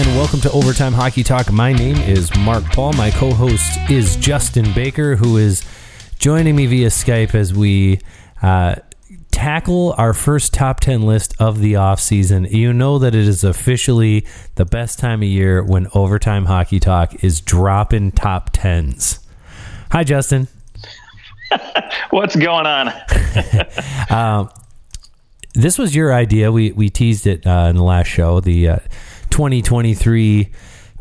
and welcome to Overtime Hockey Talk. My name is Mark Paul. My co host is Justin Baker, who is joining me via Skype as we uh, tackle our first top 10 list of the offseason. You know that it is officially the best time of year when Overtime Hockey Talk is dropping top 10s. Hi, Justin. What's going on? uh, this was your idea. We we teased it uh, in the last show. The uh, 2023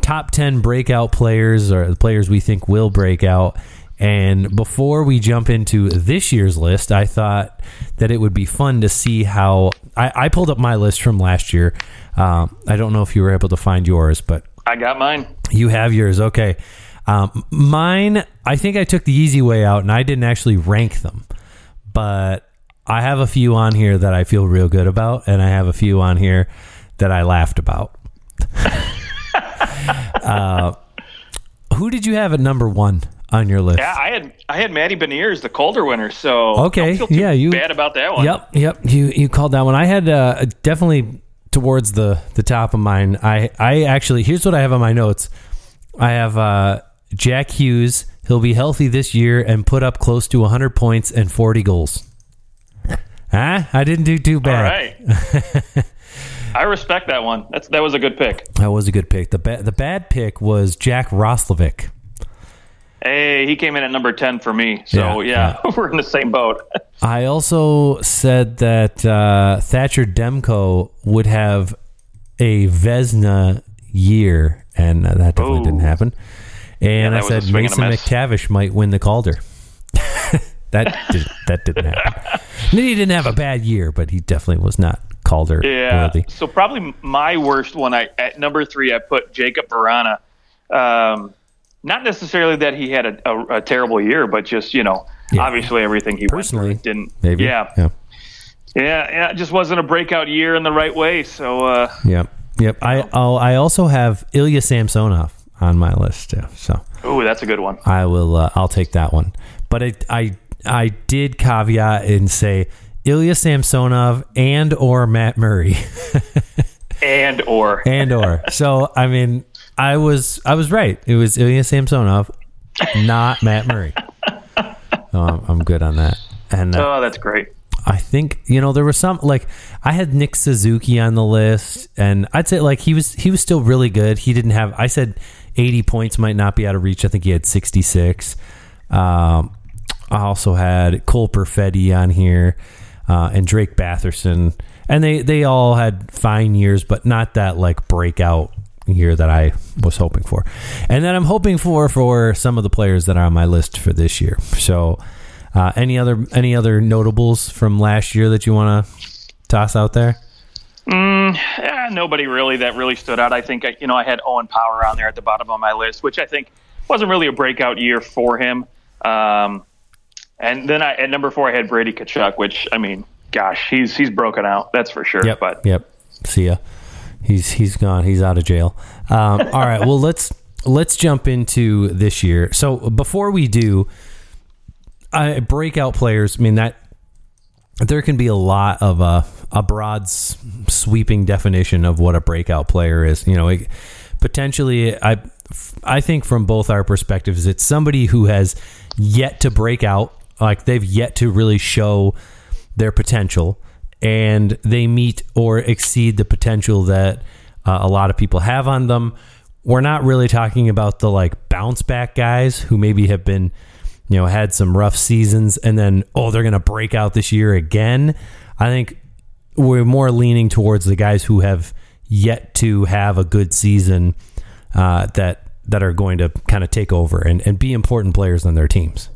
top 10 breakout players or the players we think will break out. And before we jump into this year's list, I thought that it would be fun to see how I, I pulled up my list from last year. Uh, I don't know if you were able to find yours, but I got mine. You have yours. Okay. Um, mine, I think I took the easy way out and I didn't actually rank them, but I have a few on here that I feel real good about, and I have a few on here that I laughed about. uh, who did you have at number one on your list? Yeah, I had I had Matty Beniers, the Calder winner. So okay, yeah, you bad about that one. Yep, yep. You you called that one. I had uh, definitely towards the the top of mine. I I actually here's what I have on my notes. I have uh, Jack Hughes. He'll be healthy this year and put up close to 100 points and 40 goals. Ah, I didn't do too bad. All right. I respect that one. That's that was a good pick. That was a good pick. The ba- the bad pick was Jack Roslovic. Hey, he came in at number ten for me. So yeah, yeah we're in the same boat. I also said that uh, Thatcher Demko would have a Vezina year, and uh, that definitely Ooh. didn't happen. And yeah, I said Mason McTavish might win the Calder. that did, that didn't happen. he didn't have a bad year, but he definitely was not Calder yeah. worthy. So probably my worst one. I at number three, I put Jakub Vrana. Um, not necessarily that he had a, a, a terrible year, but just you know, yeah. obviously everything he personally didn't. Maybe. Yeah. yeah. Yeah, yeah, it just wasn't a breakout year in the right way. So, uh, yep, yep. I oh, I also have Ilya Samsonov on my list too. So, oh, that's a good one. I will. Uh, I'll take that one. But it, I I did caveat and say Ilya Samsonov and or Matt Murray. and or and or. So I mean, I was I was right. It was Ilya Samsonov, not Matt Murray. So I'm, I'm good on that. And uh, oh, that's great. I think you know there was some like I had Nick Suzuki on the list, and I'd say like he was he was still really good. He didn't have I said 80 points might not be out of reach. I think he had 66. Um, I also had Cole Perfetti on here uh, and Drake Batherson, and they they all had fine years, but not that like breakout year that I was hoping for, and then I'm hoping for for some of the players that are on my list for this year. So, uh, any other any other notables from last year that you want to toss out there? Mm, yeah, nobody really that really stood out. I think you know I had Owen Power on there at the bottom of my list, which I think wasn't really a breakout year for him. Um, and then I, at number four, I had Brady Tkachuk, which I mean, gosh, he's he's broken out. That's for sure. Yep. But yep. See ya. He's he's gone. He's out of jail. Um, all right. Well, let's let's jump into this year. So before we do, I breakout players. I mean that there can be a lot of a a broad sweeping definition of what a breakout player is. You know, it, potentially, I I think from both our perspectives, it's somebody who has yet to break out like they've yet to really show their potential, and they meet or exceed the potential that uh, a lot of people have on them. We're not really talking about the like bounce back guys who maybe have been, you know, had some rough seasons and then oh they're going to break out this year again. I think we're more leaning towards the guys who have yet to have a good season uh, that that are going to kind of take over and, and be important players on their teams.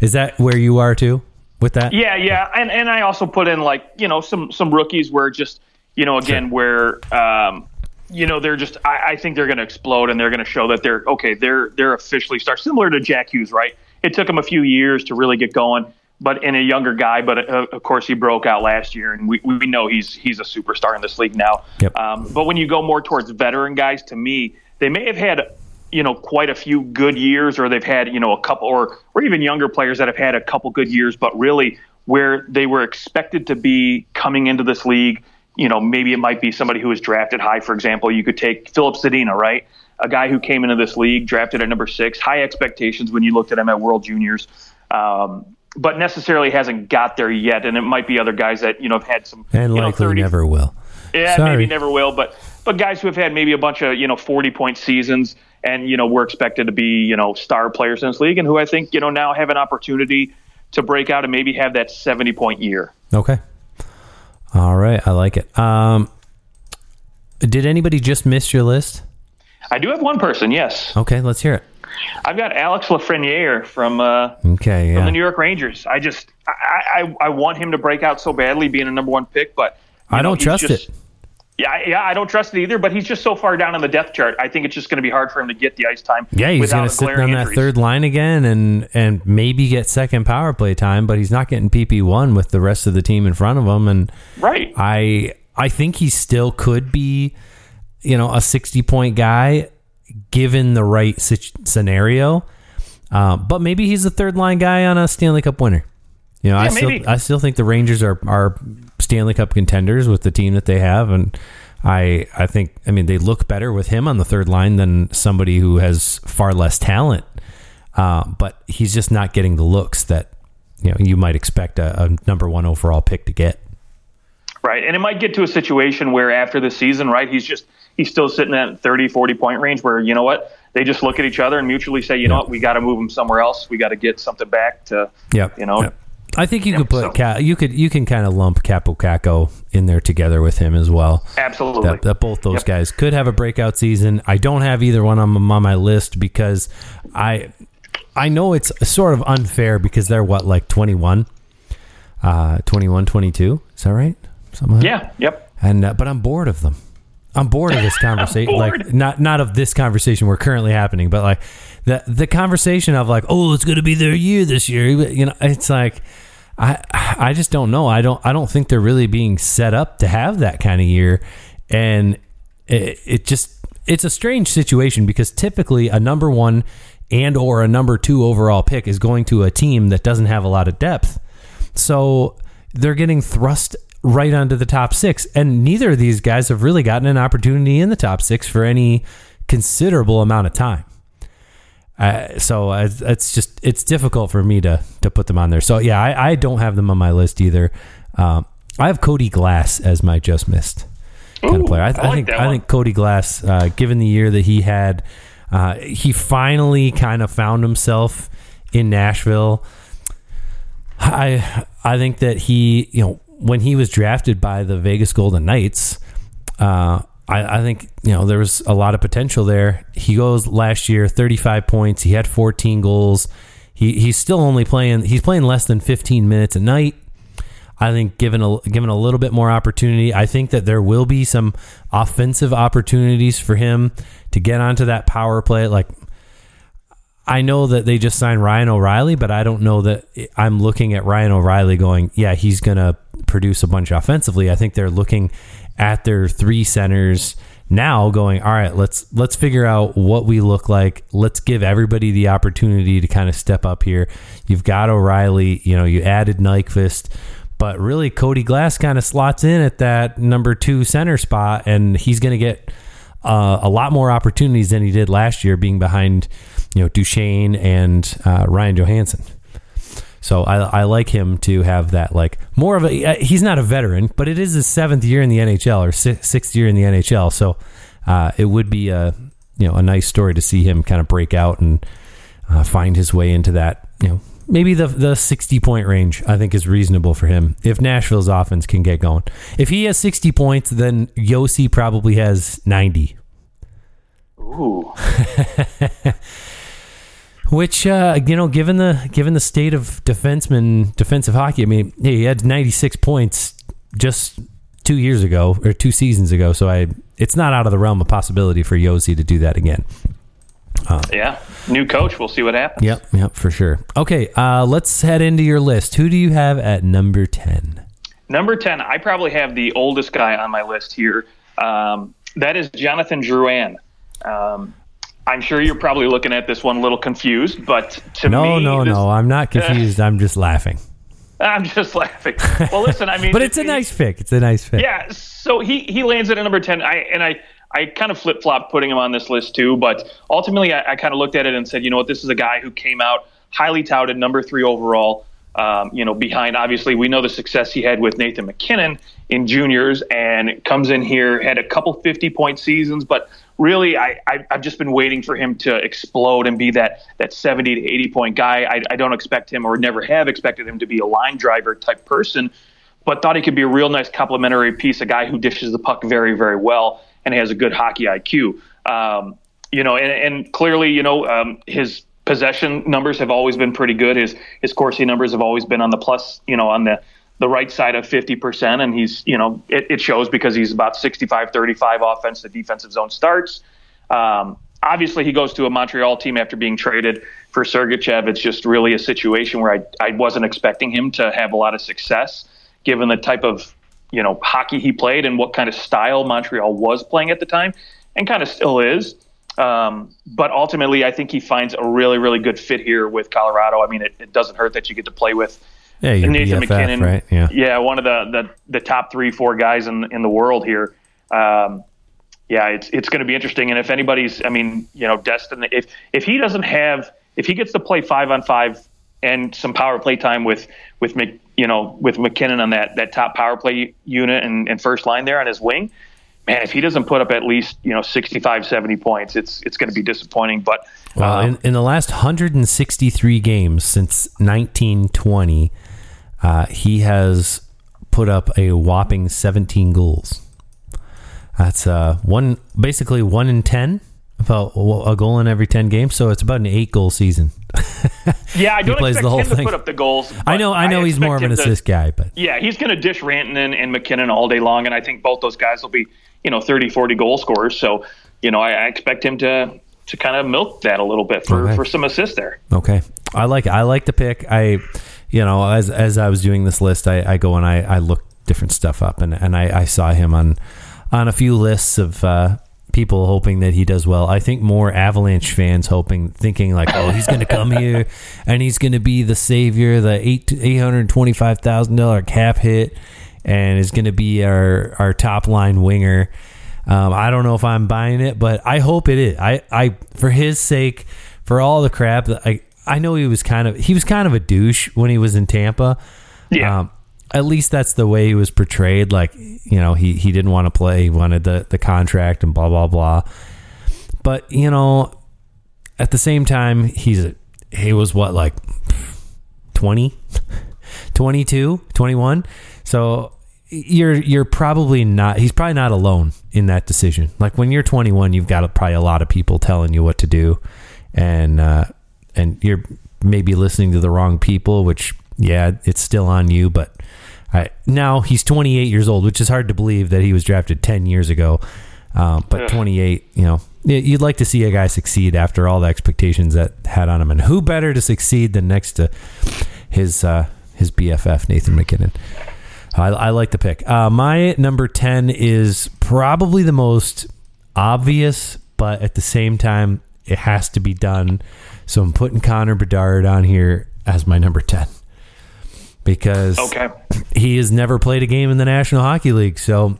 Is that where you are too with that? Yeah, yeah, and and I also put in like you know some some rookies where just you know again sure. where um, you know they're just I, I think they're going to explode and they're going to show that they're okay they're they're officially start similar to Jack Hughes right. It took him a few years to really get going, but in a younger guy. But uh, of course he broke out last year, and we, we know he's he's a superstar in this league now. Yep. Um, but when you go more towards veteran guys, to me they may have had you know quite a few good years or they've had you know a couple or or even younger players that have had a couple good years but really where they were expected to be coming into this league you know, maybe it might be somebody who was drafted high. For example, you could take Filip Zadina, right? A guy who came into this league drafted at number six, high expectations when you looked at him at World Juniors, um, but necessarily hasn't got there yet. And it might be other guys that you know have had some and you know, likely 30, never will. Yeah, Sorry. maybe never will, but but guys who have had maybe a bunch of you know forty point seasons and you know we're expected to be you know star players in this league and who I think you know now have an opportunity to break out and maybe have that seventy point year. Okay. All right, I like it. Um, did anybody just miss your list? I do have one person, yes. Okay, let's hear it. I've got Alex Lafreniere from uh, Okay, from the New York Rangers. I just I, I I want him to break out so badly, being a number one pick, but I know, don't trust just- it. Yeah, I- yeah, I don't trust it either. But he's just so far down on the depth chart. I think it's just going to be hard for him to get the ice time. Yeah, he's going to sit on that third line again and and maybe get second power play time, but he's not getting PP one with the rest of the team in front of him. And Right. I I think he still could be, you know, a sixty point guy given the right scenario. Uh, but maybe he's a third line guy on a Stanley Cup winner. You know, I Yeah, still maybe. I still think the Rangers are are Stanley Cup contenders with the team that they have, and I I think I mean they look better with him on the third line than somebody who has far less talent. Uh, but he's just not getting the looks that you know you might expect a, a number one overall pick to get. Right. And it might get to a situation where after the season, right, he's just he's still sitting at 30, 40 point range where, you know what, they just look at each other and mutually say, you know Yeah. what, we got to move him somewhere else. We got to get something back to, Yep. you know. Yep. I think you could put so- Ca- you could you can kind of lump Kaapo Kakko in there together with him as well. Absolutely. That, that both those Yep. guys could have a breakout season. I don't have either one on, on my list because I I know it's sort of unfair because they're what like 21 uh 21 22 is that right something like that? yeah. Yep. and uh, but I'm bored of them. I'm bored of this conversation. like not not of this conversation we're currently happening, but like the the conversation of like, oh, it's going to be their year this year. You know, it's like I I just don't know. I don't I don't think they're really being set up to have that kind of year, and it, it just it's a strange situation because typically a number one and or a number two overall pick is going to a team that doesn't have a lot of depth. So they're getting thrust right onto the top six. And neither of these guys have really gotten an opportunity in the top six for any considerable amount of time. Uh, so uh, it's just it's difficult for me to to put them on there. So yeah, I, I don't have them on my list either. Um, I have Cody Glass as my just missed kind of player. I, I I think I think Cody Glass, uh, given the year that he had, uh, he finally kind of found himself in Nashville. I I think that he, you know, when he was drafted by the Vegas Golden Knights, uh, I, I think you know there was a lot of potential there. He goes last year, 35 points. He had 14 goals. He he's still only playing. He's playing less than 15 minutes a night. I think given a given a little bit more opportunity, I think that there will be some offensive opportunities for him to get onto that power play. Like I know that they just signed Ryan O'Reilly, but I don't know that I'm looking at Ryan O'Reilly going, yeah, he's to produce a bunch offensively. I think they're looking at their three centers now going, all right, let's let's figure out what we look like. Let's give everybody the opportunity to kind of step up here. You've got O'Reilly, you know, you added Nyquist, but really Cody Glass kind of slots in at that number 2 center spot and he's going to get uh, a lot more opportunities than he did last year, being behind, you know, Duchene and uh, Ryan Johansen. So I, I like him to have that like more of a. Uh, he's not a veteran, but it is his seventh year in the NHL or si- sixth year in the NHL. So uh, it would be a you know a nice story to see him kind of break out and uh, find his way into that. You know, maybe the the sixty point range. I think is reasonable for him if Nashville's offense can get going. If he has sixty points, then Josi probably has ninety. Ooh. Which uh, you know, given the given the state of defenseman defensive hockey, I mean, hey, he had 96 points just two years ago or two seasons ago. So I, it's not out of the realm of possibility for Josi to do that again. Yeah. New coach. We'll see what happens. Yep, yep, for sure. Okay, uh, let's head into your list. Who do you have at number 10? Number 10, I probably have the oldest guy on my list here. Um, that is Jonathan Drouin. Um, I'm sure you're probably looking at this one a little confused, but to No, me, no, this- no. I'm not confused. I'm just laughing. I'm just laughing. Well, listen, I mean, but it's a nice pick. It's a nice pick. Yeah. So he he lands at a number ten. I and I I kind of flip flop putting him on this list too. But ultimately, I, I kind of looked at it and said, you know what, this is a guy who came out highly touted, number three overall. Um, you know, behind obviously we know the success he had with Nathan MacKinnon in juniors, and comes in here had a couple fifty point seasons, but really I, I have just been waiting for him to explode and be that that seventy to eighty point guy. I, I don't expect him or never have expected him to be a line driver type person, but thought he could be a real nice complementary piece, a guy who dishes the puck very very well and has a good hockey IQ. Um, you know, and, and clearly, you know, um, his possession numbers have always been pretty good. His his Corsi numbers have always been on the plus, you know, on the the right side of 50%. And he's, you know, it, it shows because he's about 65 35 offense to defensive zone starts. Um, obviously, he goes to a Montreal team after being traded for Sergachev. It's just really a situation where I, I wasn't expecting him to have a lot of success given the type of, you know, hockey he played and what kind of style Montreal was playing at the time and kind of still is. Um, but ultimately, I think he finds a really, really good fit here with Colorado. I mean, it, it doesn't hurt that you get to play with yeah, Nathan BFF, MacKinnon, right? Yeah, yeah, one of the, the the top three, four guys in in the world here. Um, yeah, it's it's going to be interesting. And if anybody's, I mean, you know, destined if if he doesn't have, if he gets to play five on five and some power play time with with Mc, you know with MacKinnon on that that top power play unit and, and first line there on his wing, man, if he doesn't put up at least, you know, 65, 70 points, it's it's going to be disappointing. But well, um, in, in, the last 163 games since 1920, uh, he has put up a whopping 17 goals. That's uh, one, basically one in 10, about a goal in every 10 games. So it's about an eight goal season. yeah, I don't plays expect the whole him thing. to put up the goals. I know, I know, I he's more of an assist to, guy, but yeah, he's going to dish Rantanen and MacKinnon all day long, and I think both those guys will be you know 30 40 goal scorers so you know I, I expect him to to kind of milk that a little bit for, okay. for some assists there okay i like i like the pick i you know as as i was doing this list i, I go and i i look different stuff up and and i i saw him on on a few lists of uh people hoping that he does well. I think more Avalanche fans hoping, thinking like, oh, he's going to come here and he's going to be the savior, the eight eight hundred twenty five thousand dollar cap hit, and is going to be our our top line winger. Um, I don't know if I'm buying it, but I hope it is. I, I for his sake, for all the crap that I I know he was kind of he was kind of a douche when he was in Tampa. Yeah. Um, at least that's the way he was portrayed. Like you know, he he didn't want to play, he wanted the the contract and blah blah blah. But you know, at the same time, he's he was what like 20, 22, 21. So you're you're probably not he's probably not alone in that decision. Like when you're 21, you've got probably a lot of people telling you what to do, and uh, and you're maybe listening to the wrong people. Which yeah, it's still on you. But I, now he's 28 years old, which is hard to believe that he was drafted 10 years ago. Um, but 28, you know, you'd like to see a guy succeed after all the expectations that had on him, and who better to succeed than next to his uh, his BFF Nathan MacKinnon. I, I like the pick. Uh, my number 10 is probably the most obvious, but at the same time, it has to be done. So I'm putting Connor Bedard on here as my number 10 because okay. he has never played a game in the National Hockey League. So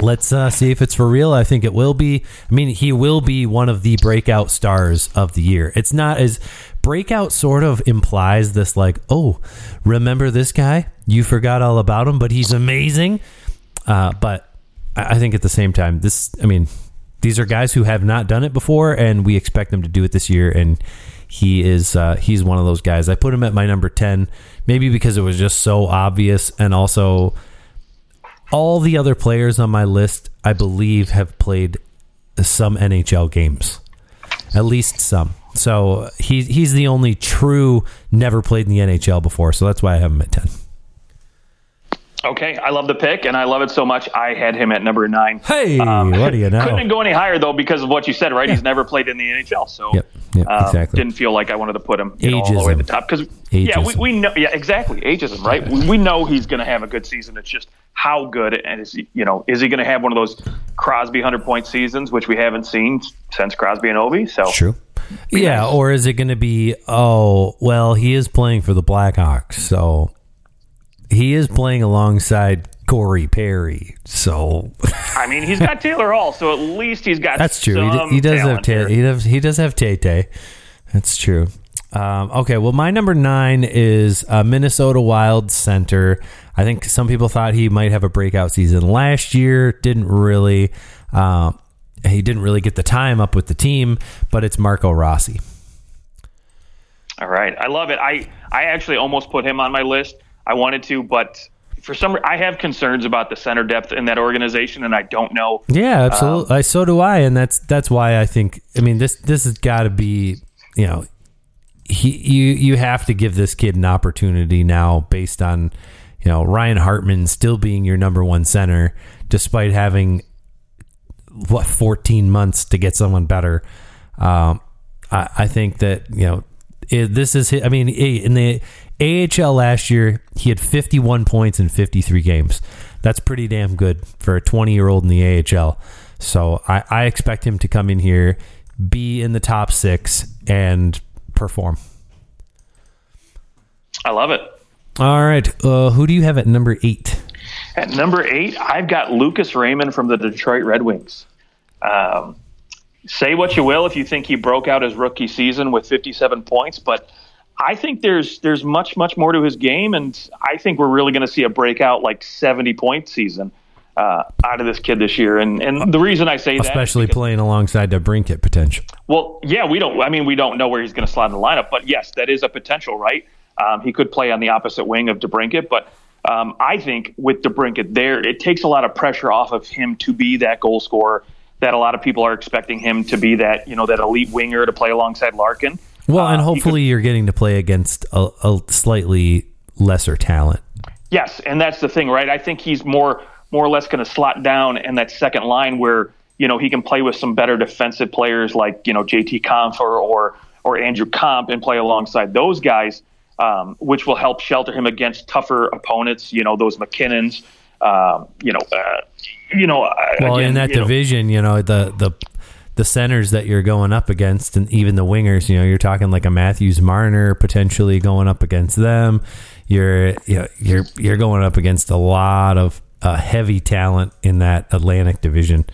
let's uh, see if it's for real. I think it will be. I mean, he will be one of the breakout stars of the year. It's not as breakout sort of implies this like, oh, remember this guy? You forgot all about him, but he's amazing. Uh, but I think at the same time, this, I mean, these are guys who have not done it before, and we expect them to do it this year. And he is, uh, he's one of those guys. I put him at my number 10, maybe because it was just so obvious. And also, all the other players on my list, I believe, have played some NHL games, at least some. So he's he's the only true never played in the NHL before. So that's why I have him at ten. Okay, I love the pick, and I love it so much. I had him at number nine. Hey, um, what do you know? Couldn't go any higher though because of what you said, right? Yeah. He's never played in the NHL, so yep, yep, um, exactly. Didn't feel like I wanted to put him you know, all the way to the top because yeah, we, we know yeah exactly ageism, right? We, we know he's going to have a good season. It's just how good and is he, you know is he going to have one of those Crosby hundred point seasons, which we haven't seen since Crosby and Ovi? So true. Yeah, or is it going to be? Oh, well, he is playing for the Blackhawks, so he is playing alongside Corey Perry. So I mean, he's got Taylor Hall, so at least he's got. Taylor. That's true. He, he does have Ta- he does he does have Tay Tay. That's true. Um, okay, well, my number nine is uh, Minnesota Wild center. I think some people thought he might have a breakout season last year. Didn't really. Uh, he didn't really get the time up with the team, but it's Marco Rossi. All right, I love it. I I actually almost put him on my list. I wanted to, but for some, I have concerns about the center depth in that organization, and I don't know. Yeah, absolutely. I so do I, and that's that's why I think. I mean this this has got to be you know he you you have to give this kid an opportunity now based on you know Ryan Hartman still being your number one center despite having what 14 months to get someone better. Um, I, I think that you know it, this is. his- I mean, in the AHL last year, he had 51 points in 53 games. That's pretty damn good for a 20 year old in the AHL. So I, I expect him to come in here, be in the top six, and perform. I love it. All right, uh, who do you have at number eight? At number eight, I've got Lucas Raymond from the Detroit Red Wings. Um, say what you will if you think he broke out his rookie season with 57 points, but I think there's there's much much more to his game, and I think we're really going to see a breakout like 70 point season uh, out of this kid this year. And and the reason I say that, Especially playing alongside DeBrincat potential. well, yeah, we don't. I mean, we don't know where he's going to slide in the lineup, but yes, that is a potential, right? Um, he could play on the opposite wing of DeBrincat, but um, I think with DeBrincat there, it takes a lot of pressure off of him to be that goal scorer that a lot of people are expecting him to be that you know that elite winger to play alongside Larkin. Well, and Uh, hopefully you're getting to play against a, a slightly lesser talent. Yes, and that's the thing, right? I think he's more more or less going to slot down in that second line where you know he can play with some better defensive players like you know JT Compher or or Andrew Copp and play alongside those guys, um, which will help shelter him against tougher opponents. You know those MacKinnons. Um, you know, uh, you know. uh, Well, again, in that you know, division, you know the the the centers that you're going up against, and even the wingers. You know, you're talking like a Matthews Marner potentially going up against them. You're you know, you're you're going up against a lot of uh, heavy talent in that Atlantic division.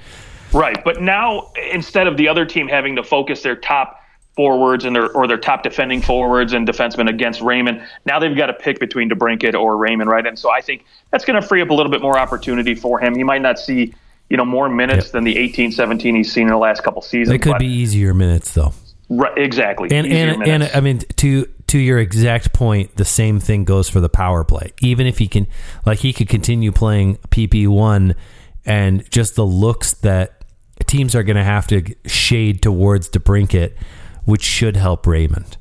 Right, but now instead of the other team having to focus their top forwards and their or their top defending forwards and defensemen against Raymond, now they've got to pick between DeBrincat or Raymond, right? And so I think that's going to free up a little bit more opportunity for him. He might not see you know more minutes Yep. than the 18, 17 he's seen in the last couple seasons. They could but- be easier minutes though. right, exactly. And and, and. I mean to to your exact point, the same thing goes for the power play. Even if he can, like he could continue playing PP one, and just the looks that teams are going to have to shade towards DeBrincat, which should help Raymond.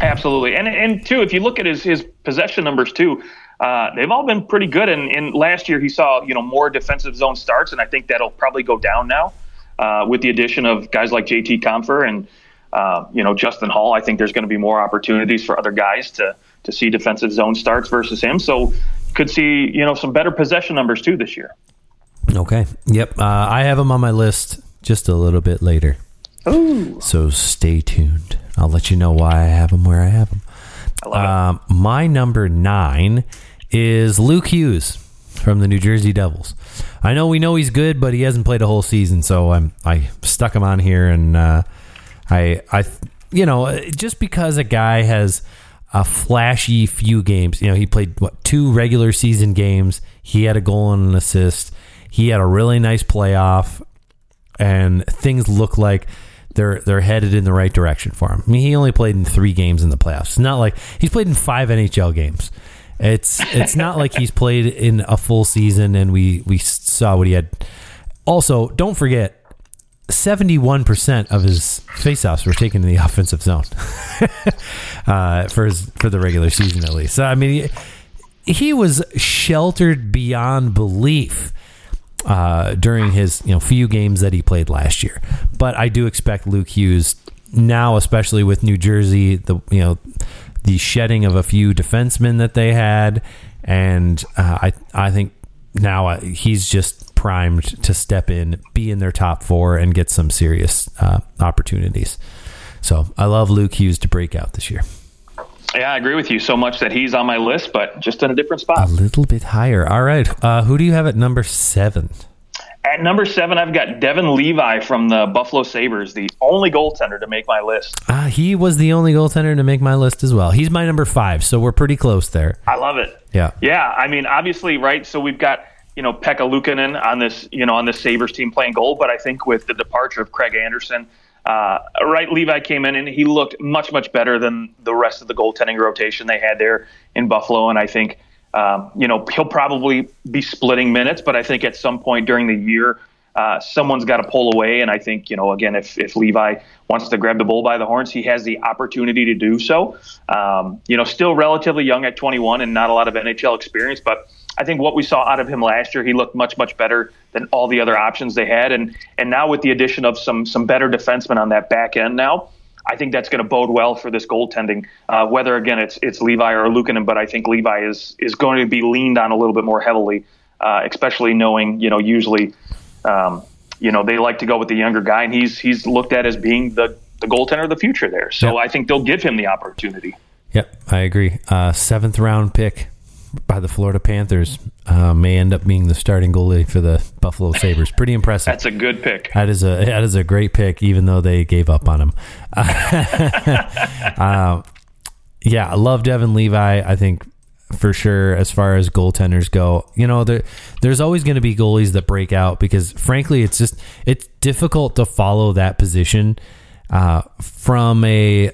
Absolutely, and and two, if you look at his his possession numbers too, uh, they've all been pretty good. And, and last year he saw you know more defensive zone starts, and I think that'll probably go down now uh, with the addition of guys like JT Compher and uh, you know Justin Holl. I think there's going to be more opportunities for other guys to to see defensive zone starts versus him. So could see you know some better possession numbers too this year. Okay. Yep. Uh, I have him on my list just a little bit later. Ooh, So stay tuned. I'll let you know why I have him where I have him. I love it. Um, my number nine is Luke Hughes from the New Jersey Devils. I know we know he's good, but he hasn't played a whole season, so I'm I stuck him on here, and uh, I I you know just because a guy has a flashy few games, you know he played what two regular season games, he had a goal and an assist, he had a really nice playoff, and things look like they're they're headed in the right direction for him. I mean, he only played in three games in the playoffs. It's not like he's played in five NHL games. It's it's not like he's played in a full season and we we saw what he had. Also, don't forget, seventy one percent of his faceoffs were taken in the offensive zone uh, for his for the regular season at least. So I mean, he, he was sheltered beyond belief uh, during his you know few games that he played last year. But I do expect Luke Hughes now, especially with New Jersey, the you know the shedding of a few defensemen that they had, and uh, I I think now uh, he's just primed to step in, be in their top four, and get some serious uh, opportunities. So I love Luke Hughes to break out this year. Yeah, I agree with you so much that he's on my list, but just in a different spot. A little bit higher. All right. Uh, who do you have at number seven? At number seven, I've got Devon Levi from the Buffalo Sabres, the only goaltender to make my list. Uh, he was the only goaltender to make my list as well. He's my number five, so we're pretty close there. I love it. Yeah. Yeah, I mean, obviously, right. So we've got you know Pekka Luukkonen on this you know on this Sabres team playing goal, but I think with the departure of Craig Anderson, uh, right, Levi came in and he looked much much better than the rest of the goaltending rotation they had there in Buffalo, and I think. Um, you know, he'll probably be splitting minutes, but I think at some point during the year, uh, someone's got to pull away. And I think, you know, again, if, if Levi wants to grab the bull by the horns, he has the opportunity to do so. Um, you know, still relatively young at 21 and not a lot of NHL experience, but I think what we saw out of him last year, he looked much, much better than all the other options they had. And and now with the addition of some some better defensemen on that back end now, I think that's going to bode well for this goaltending. Uh, whether again it's it's Levi or Luukkonen, but I think Levi is is going to be leaned on a little bit more heavily, uh, especially knowing you know usually, um, you know they like to go with the younger guy, and he's he's looked at as being the the goaltender of the future there. So Yep. I think they'll give him the opportunity. Yep, I agree. Uh, seventh round pick by the Florida Panthers uh, may end up being the starting goalie for the Buffalo Sabres. Pretty impressive. That's a good pick. That is a that is a great pick, even though they gave up on him. uh, yeah, I love Devon Levi. I think for sure, as far as goaltenders go, you know, there there's always going to be goalies that break out because, frankly, it's just it's difficult to follow that position uh, from a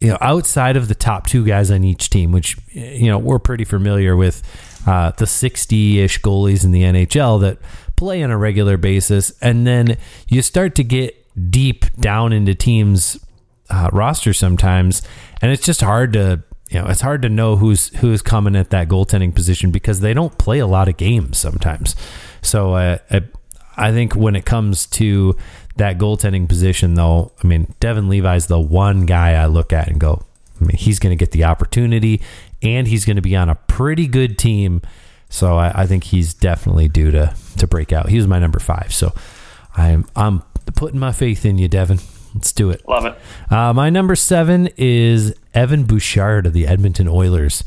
you know outside of the top two guys on each team, which you know we're pretty familiar with uh, the 60-ish goalies in the NHL that play on a regular basis, and then you start to get deep down into teams uh, roster sometimes, and it's just hard to you know it's hard to know who's who's coming at that goaltending position because they don't play a lot of games sometimes. So uh, I, I think when it comes to that goaltending position, though, I mean Devon Levi's the one guy I look at and go, I mean he's going to get the opportunity, and he's going to be on a pretty good team. So I, I think he's definitely due to to break out. He was my number five. So I'm I'm putting my faith in you, Devon. Let's do it. Love it. Uh, my number seven is Evan Bouchard of the Edmonton Oilers.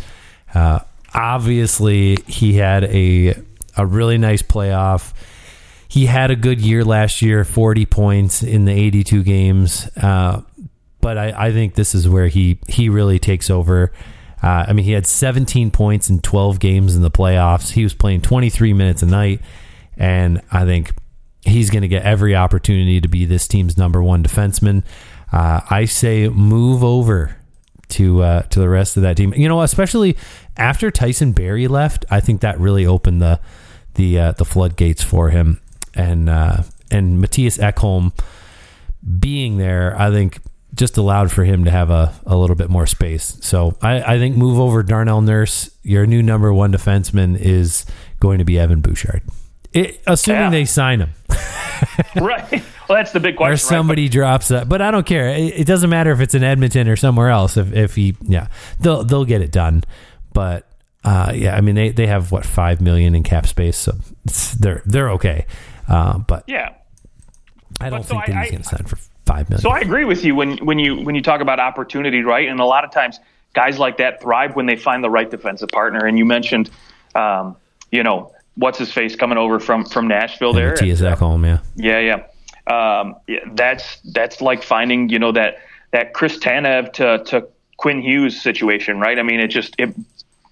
Uh, obviously, he had a a really nice playoff. He had a good year last year, forty points in the eighty-two games. Uh, but I, I think this is where he he really takes over. Uh, I mean, he had 17 points in 12 games in the playoffs. He was playing 23 minutes a night, and I think he's going to get every opportunity to be this team's number one defenseman. Uh, I say move over to uh, to the rest of that team. You know, especially after Tyson Barrie left, I think that really opened the the uh, the floodgates for him. And uh, and Mattias Ekholm being there, I think just allowed for him to have a, a little bit more space. So I, I think move over Darnell Nurse. Your new number one defenseman is going to be Evan Bouchard. It, assuming Yeah. they sign him right. Well, that's the big question. or right? somebody drops that. But I don't care. It, it doesn't matter if it's in Edmonton or somewhere else. If, if he, yeah, they'll they'll get it done. But uh, yeah, I mean they, they have what five million in cap space, so it's, they're they're okay. Uh, but Yeah. I don't But so think that I- he's going to sign for five million. So I agree with you when when you when you talk about opportunity, right? And a lot of times, guys like that thrive when they find the right defensive partner. And you mentioned, um, you know, what's his face coming over from from Nashville there. Mattias Ekholm, yeah. Yeah, yeah. Um, yeah, that's that's like finding you know that that Chris Tanev to to Quinn Hughes situation, right? I mean, it just it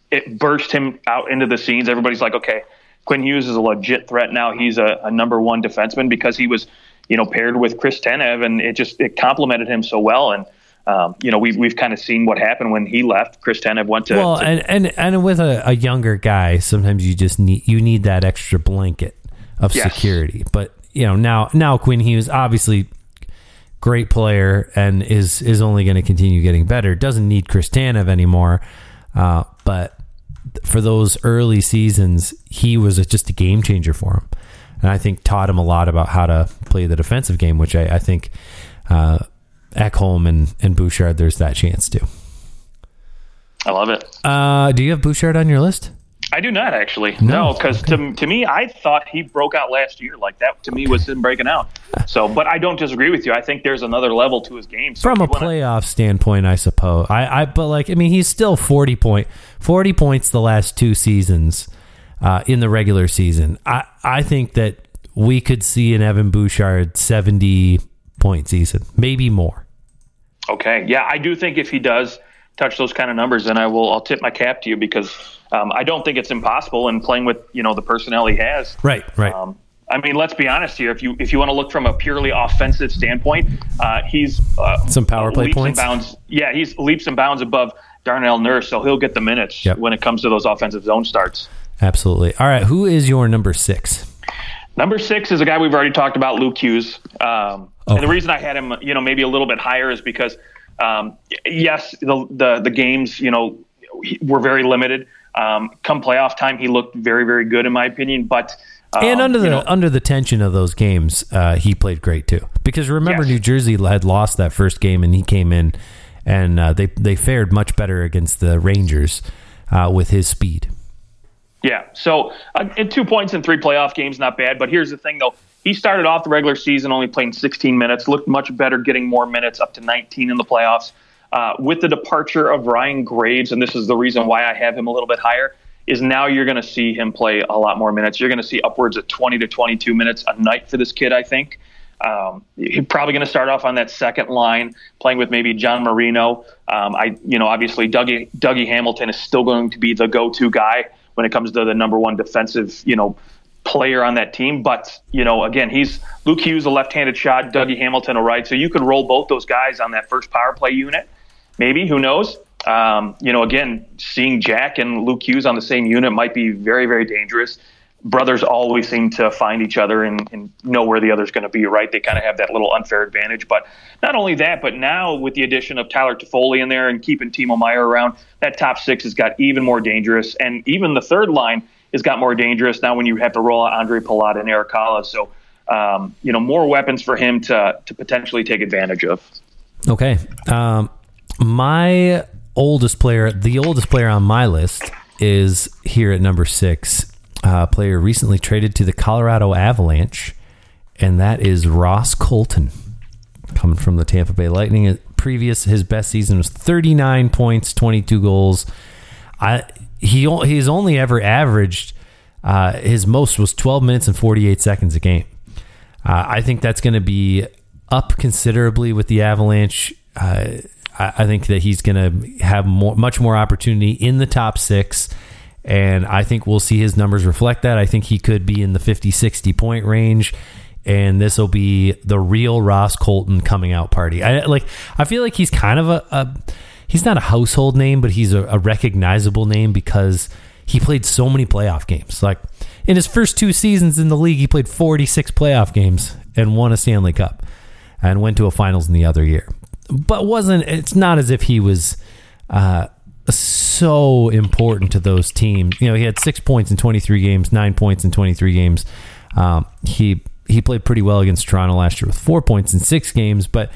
it burst him out into the scenes. Everybody's like, okay, Quinn Hughes is a legit threat now. He's a, a number one defenseman because he was you know paired with Chris Tanev, and it just it complemented him so well. And um, you know, we've we've kind of seen what happened when he left. Chris Tanev went to, Well, to and, and and with a, a younger guy, sometimes you just need you need that extra blanket of Yes. security. But you know now now Quinn Hughes obviously great player and is is only going to continue getting better. Doesn't need Chris Tanev anymore, uh, but for those early seasons, he was a, just a game changer for him, and I think taught him a lot about how to play the defensive game, which I, I think uh, Ekholm and and Bouchard there's that chance too. I love it. Uh, do you have Bouchard on your list? I do not actually. No, because to, to me, I thought he broke out last year. Like that to me was him breaking out. So, but I don't disagree with you. I think there's another level to his game. So From a if you wanna- playoff standpoint, I suppose. I, I but like I mean, he's still forty point forty points the last two seasons uh, in the regular season. I I think that we could see an Evan Bouchard seventy point season, maybe more. Okay, yeah, I do think if he does touch those kind of numbers, then I will. I'll tip my cap to you because um, I don't think it's impossible. And playing with you know the personnel he has, Right, right. Um, I mean, let's be honest here. If you if you want to look from a purely offensive standpoint, uh, he's uh, Some power play points? Bounds, yeah, he's leaps and bounds above Darnell Nurse, so he'll get the minutes Yep. when it comes to those offensive zone starts. Absolutely. All right, who is your number six? Number six is a guy we've already talked about, Luke Hughes. Um, Oh. And the reason I had him, you know, maybe a little bit higher is because, um, yes, the, the the games, you know, were very limited. Um, come playoff time, he looked very, very good in my opinion. But um, and under the you know, under the tension of those games, uh, he played great too. Because remember, Yes. New Jersey had lost that first game, and he came in, and uh, they they fared much better against the Rangers uh, with his speed. Yeah. So, uh, in two points in three playoff games, not bad. But here's the thing, though. He started off the regular season only playing 16 minutes, looked much better getting more minutes, up to 19 in the playoffs. Uh, with the departure of Ryan Graves, and this is the reason why I have him a little bit higher, is now you're going to see him play a lot more minutes. You're going to see upwards of 20 to 22 minutes a night for this kid, I think. Um, he's probably going to start off on that second line, playing with maybe John Marino. Um, I, you know, obviously Dougie Dougie Hamilton is still going to be the go-to guy when it comes to the number one defensive, you know, player on that team. But you know, again, he's Luke Hughes, a left-handed shot, Dougie Hamilton, a right. So you could roll both those guys on that first power play unit. Maybe who knows? Um, you know, again, seeing Jack and Luke Hughes on the same unit might be very, very dangerous. Brothers always seem to find each other and, and know where the other's going to be, right? They kind of have that little unfair advantage. But not only that, but now with the addition of Tyler Toffoli in there and keeping Timo Meier around, that top six has got even more dangerous. And even the third line has got more dangerous now when you have to roll out Andre Palat and Eric. So, um, you know, more weapons for him to, to potentially take advantage of. Okay. Um, my oldest player, the oldest player on my list, is here at number six. Uh, player recently traded to the Colorado Avalanche, and that is Ross Colton, coming from the Tampa Bay Lightning. Uh, Previous, his best season was 39 points, 22 goals. I he he's only ever averaged uh, his most was 12 minutes and 48 seconds a game. Uh, I think that's going to be up considerably with the Avalanche. Uh, I, I think that he's going to have more, much more opportunity in the top six. And I think we'll see his numbers reflect that. I think he could be in the 50, 60 point range. And this will be the real Ross Colton coming out party. I like. I feel like he's kind of a, a he's not a household name, but he's a, a recognizable name because he played so many playoff games. Like in his first two seasons in the league, he played 46 playoff games and won a Stanley Cup and went to a finals in the other year. But wasn't it's not as if he was uh, so important to those teams. You know, he had six points in 23 games, nine points in 23 games. Um, he he played pretty well against Toronto last year with four points in six games. But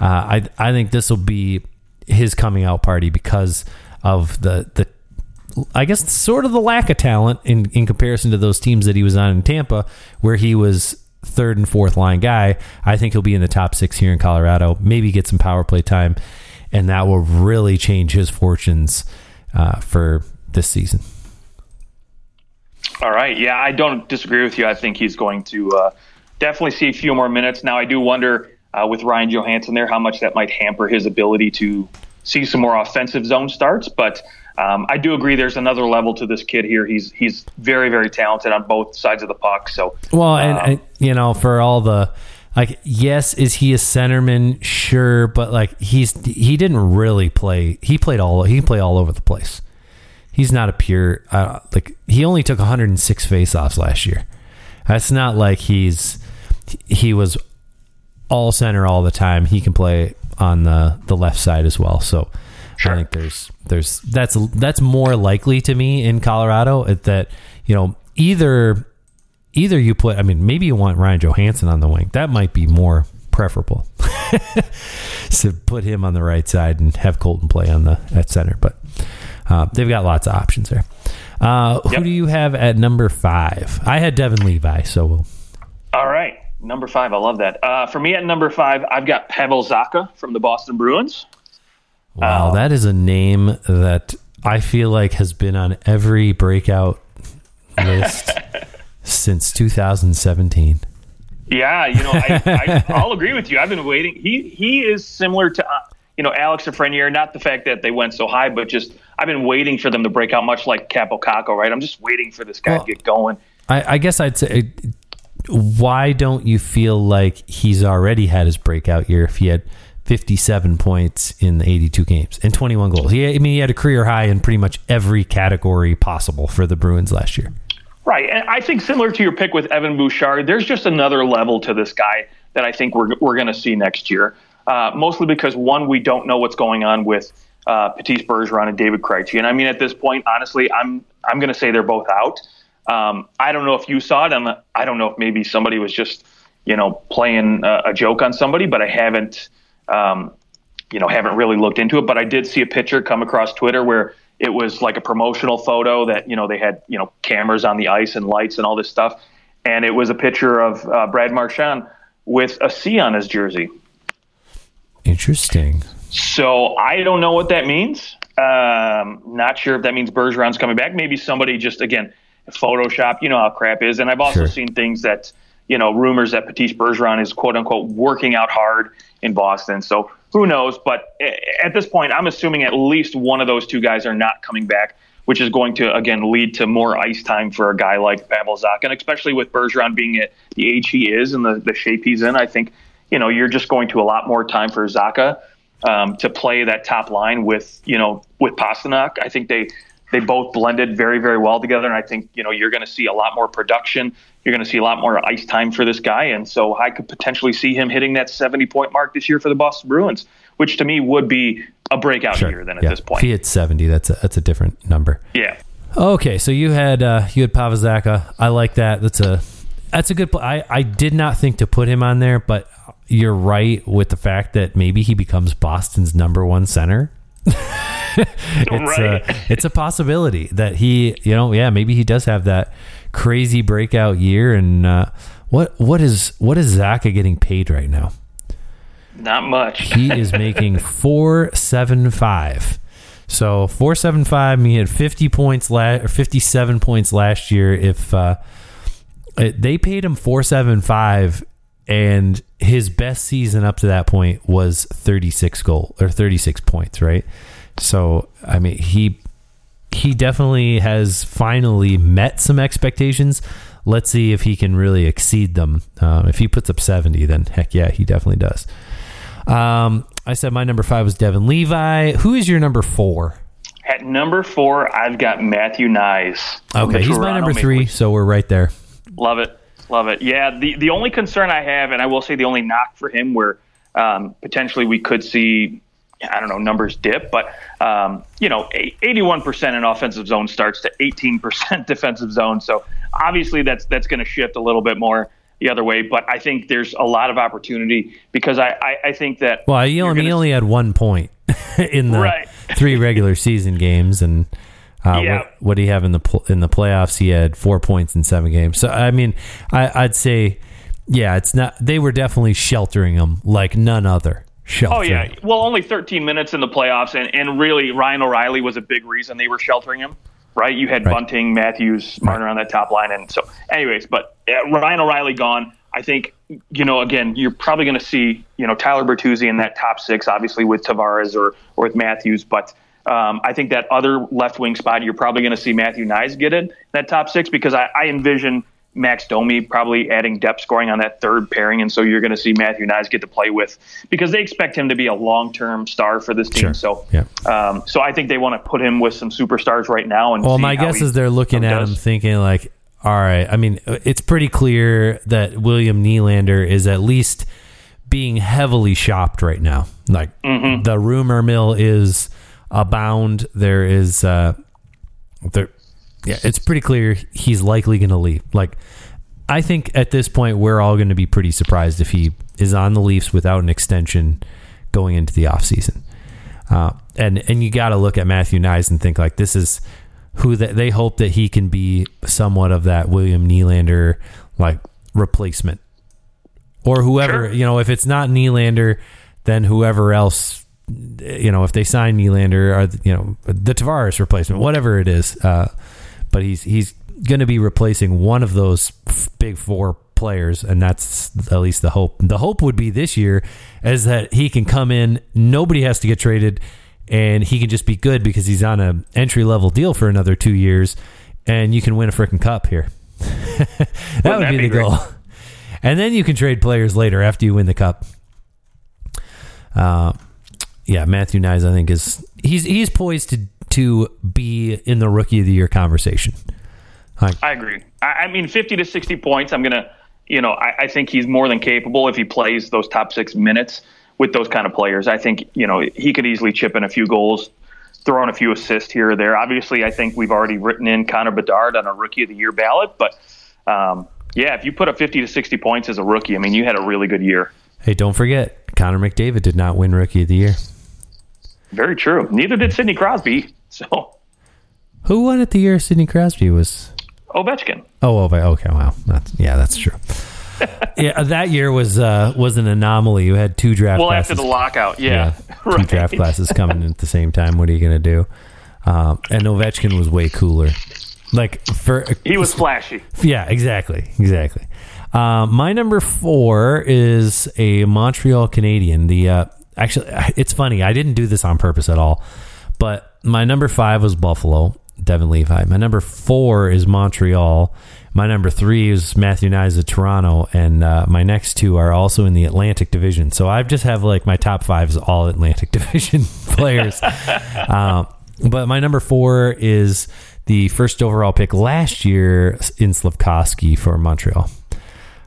uh, I I think this will be his coming out party because of the the I guess sort of the lack of talent in, in comparison to those teams that he was on in Tampa, where he was third and fourth line guy. I think he'll be in the top six here in Colorado, maybe get some power play time, and that will really change his fortunes uh, for this season. All right. Yeah, I don't disagree with you. I think he's going to uh, definitely see a few more minutes. Now, I do wonder uh, with Ryan Johansen there how much that might hamper his ability to see some more offensive zone starts. But um, I do agree there's another level to this kid here. He's he's very very talented on both sides of the puck. So Well, and, um, and you know, for all the like, yes, is he a centerman? Sure, but like he's he didn't really play. He played all he played all over the place. He's not a pure uh, like he only took 106 faceoffs last year. That's not like he's he was all center all the time. He can play on the the left side as well. So Sure. I think there's there's that's that's more likely to me in Colorado that you know either either you put I mean maybe you want Ryan Johansen on the wing. That might be more preferable. to put him on the right side and have Colton play on the at center, but uh, they've got lots of options there. Uh, who Yep. do you have at number five? I had Devon Levi, so we'll. All right, number five. I love that. Uh, for me at number five, I've got Pavel Zacha from the Boston Bruins. Wow, Um, that is a name that I feel like has been on every breakout list since 2017. Yeah, you know, I, I, I'll agree with you. I've been waiting. He he is similar to uh, you know Alex Lafreniere. Not the fact that they went so high, but just I've been waiting for them to break out, much like Kaapo Kakko. Right? I'm just waiting for this guy Well- to get going. I, I guess I'd say, why don't you feel like he's already had his breakout year if he had 57 points in the 82 games and 21 goals? He, I mean, he had a career high in pretty much every category possible for the Bruins last year. Right, and I think similar to your pick with Evan Bouchard, there's just another level to this guy that I think we're we're going to see next year. Uh, mostly because one, we don't know what's going on with uh, Patrice Bergeron and David Krejci, and I mean at this point, honestly, I'm I'm going to say they're both out. Um, I don't know if you saw it, and I don't know if maybe somebody was just you know playing a, a joke on somebody, but I haven't um, you know haven't really looked into it. But I did see a picture come across Twitter where it was like a promotional photo that you know they had you know cameras on the ice and lights and all this stuff, and it was a picture of uh, Brad Marchand with a C on his jersey. Interesting. So I don't know what that means. Um, not sure if that means Bergeron's coming back. Maybe somebody just again Photoshop. You know how crap is. And I've also Sure. seen things that you know rumors that Patrice Bergeron is quote unquote working out hard in Boston. So who knows? But at this point, I'm assuming at least one of those two guys are not coming back, which is going to again lead to more ice time for a guy like Pavel and especially with Bergeron being at the age he is and the, the shape he's in, I think you know you're just going to a lot more time for Zacha um, to play that top line with you know with Pastrnak. I think they they both blended very very well together, and I think you know you're going to see a lot more production. You're going to see a lot more ice time for this guy, and so I could potentially see him hitting that 70 point mark this year for the Boston Bruins, which to me would be a breakout year. Then at Yeah. this point. If he hit 70, that's a, that's a different number. yeah. Okay, so you had uh, you had Pavel Zacha. I like that. That's a that's a good. pl- I I did not think to put him on there, but you're right with the fact that maybe he becomes Boston's number one center. it's Right. a it's a possibility that he you know yeah maybe he does have that crazy breakout year and uh, what what is what is Zacha getting paid right now? Not much. He is making four seven five. So four seven five. He had fifty points last or fifty seven points last year. If uh, it- they paid him four seven five, and his best season up to that point was thirty six goal or thirty six points, right? So I mean he he definitely has finally met some expectations. Let's see if he can really exceed them. Um, if he puts up 70, then heck yeah, he definitely does. Um, I said my number five was Devon Levi. Who is your number four? At number four, I've got Matthew Knies. Okay, he's my number three, so we're right there. Love it. Love it. Yeah. The, the only concern I have, and I will say the only knock for him where um, potentially we could see, I don't know, numbers dip, but, um, you know, 81% in offensive zone starts to 18% defensive zone. So obviously that's, that's going to shift a little bit more the other way. But I think there's a lot of opportunity because I, I, I think that. Well, he only, he only had one point in the Right. three regular season games, and uh, Yeah. what what do he have in the pl- in the playoffs? He had four points in seven games. So I mean, I, I'd say, yeah, it's not. They were definitely sheltering him like none other. Oh yeah, well, only 13 minutes in the playoffs, and, and really Ryan O'Reilly was a big reason they were sheltering him. Right, you had Right. Bunting, Matthews, Marner on that top line, and so, anyways, but Ryan O'Reilly gone. I think you know again, you're probably going to see you know Tyler Bertuzzi in that top six, obviously with Tavares or or with Matthews, but. Um, I think that other left wing spot, you're probably going to see Matthew Knies get in that top six because I, I envision Max Domi probably adding depth scoring on that third pairing, and so you're going to see Matthew Knies get to play with because they expect him to be a long term star for this team. Sure. So, Yeah. um, so I think they want to put him with some superstars right now. And Well, my guess he is they're looking at does. him thinking like, all right. I mean, it's pretty clear that William Nylander is at least being heavily shopped right now. Like Mm-hmm. the rumor mill is abound. There is, uh, there, yeah, it's pretty clear he's likely going to leave. Like, I think at this point we're all going to be pretty surprised if he is on the Leafs without an extension going into the offseason. Uh, and and you got to look at Matthew Knies and think like this is who that they hope that he can be somewhat of that William Nylander like replacement, or whoever Sure. you know. If it's not Nylander, then whoever else, you know, if they sign Nylander or you know the Tavares replacement, whatever it is. Uh, but he's he's going to be replacing one of those f- big four players, and that's at least the hope. The hope would be this year is that he can come in, nobody has to get traded, and he can just be good because he's on a entry level deal for another two years, and you can win a freaking cup here. that would that be, be the goal. And then you can trade players later after you win the cup. Uh, yeah, Matthew Knies, I think is he's he's poised to to be in the rookie of the year conversation. I agree. I, I mean, 50 to 60 points. I'm gonna, you know, I, I think he's more than capable if he plays those top six minutes with those kind of players. I think you know he could easily chip in a few goals, throw in a few assists here or there. Obviously, I think we've already written in Connor Bedard on a rookie of the year ballot, but um, yeah, if you put up 50 to 60 points as a rookie, I mean, you had a really good year. Hey, don't forget, Connor McDavid did not win rookie of the year. Very true. Neither did Sidney Crosby. So Who won it the year Sidney Crosby was? Ovechkin. Oh, oh, okay, wow, that's yeah, that's true. yeah, that year was uh, was an anomaly. You had two draft Well, classes. after the lockout, yeah, two right. draft classes coming at the same time. What are you going to do? Um, and Ovechkin was way cooler. Like for He was flashy. yeah, exactly, exactly. Um, my number four is a Montreal Canadien. The uh, actually, it's funny. I didn't do this on purpose at all, but my number five was Buffalo, Devon Levi. My number four is Montreal. My number three is Matthew Knies of Toronto, and uh, my next two are also in the Atlantic Division. So I just have like my top five is all Atlantic Division players. uh, but my number four is the first overall pick last year in Slafkovsky for Montreal.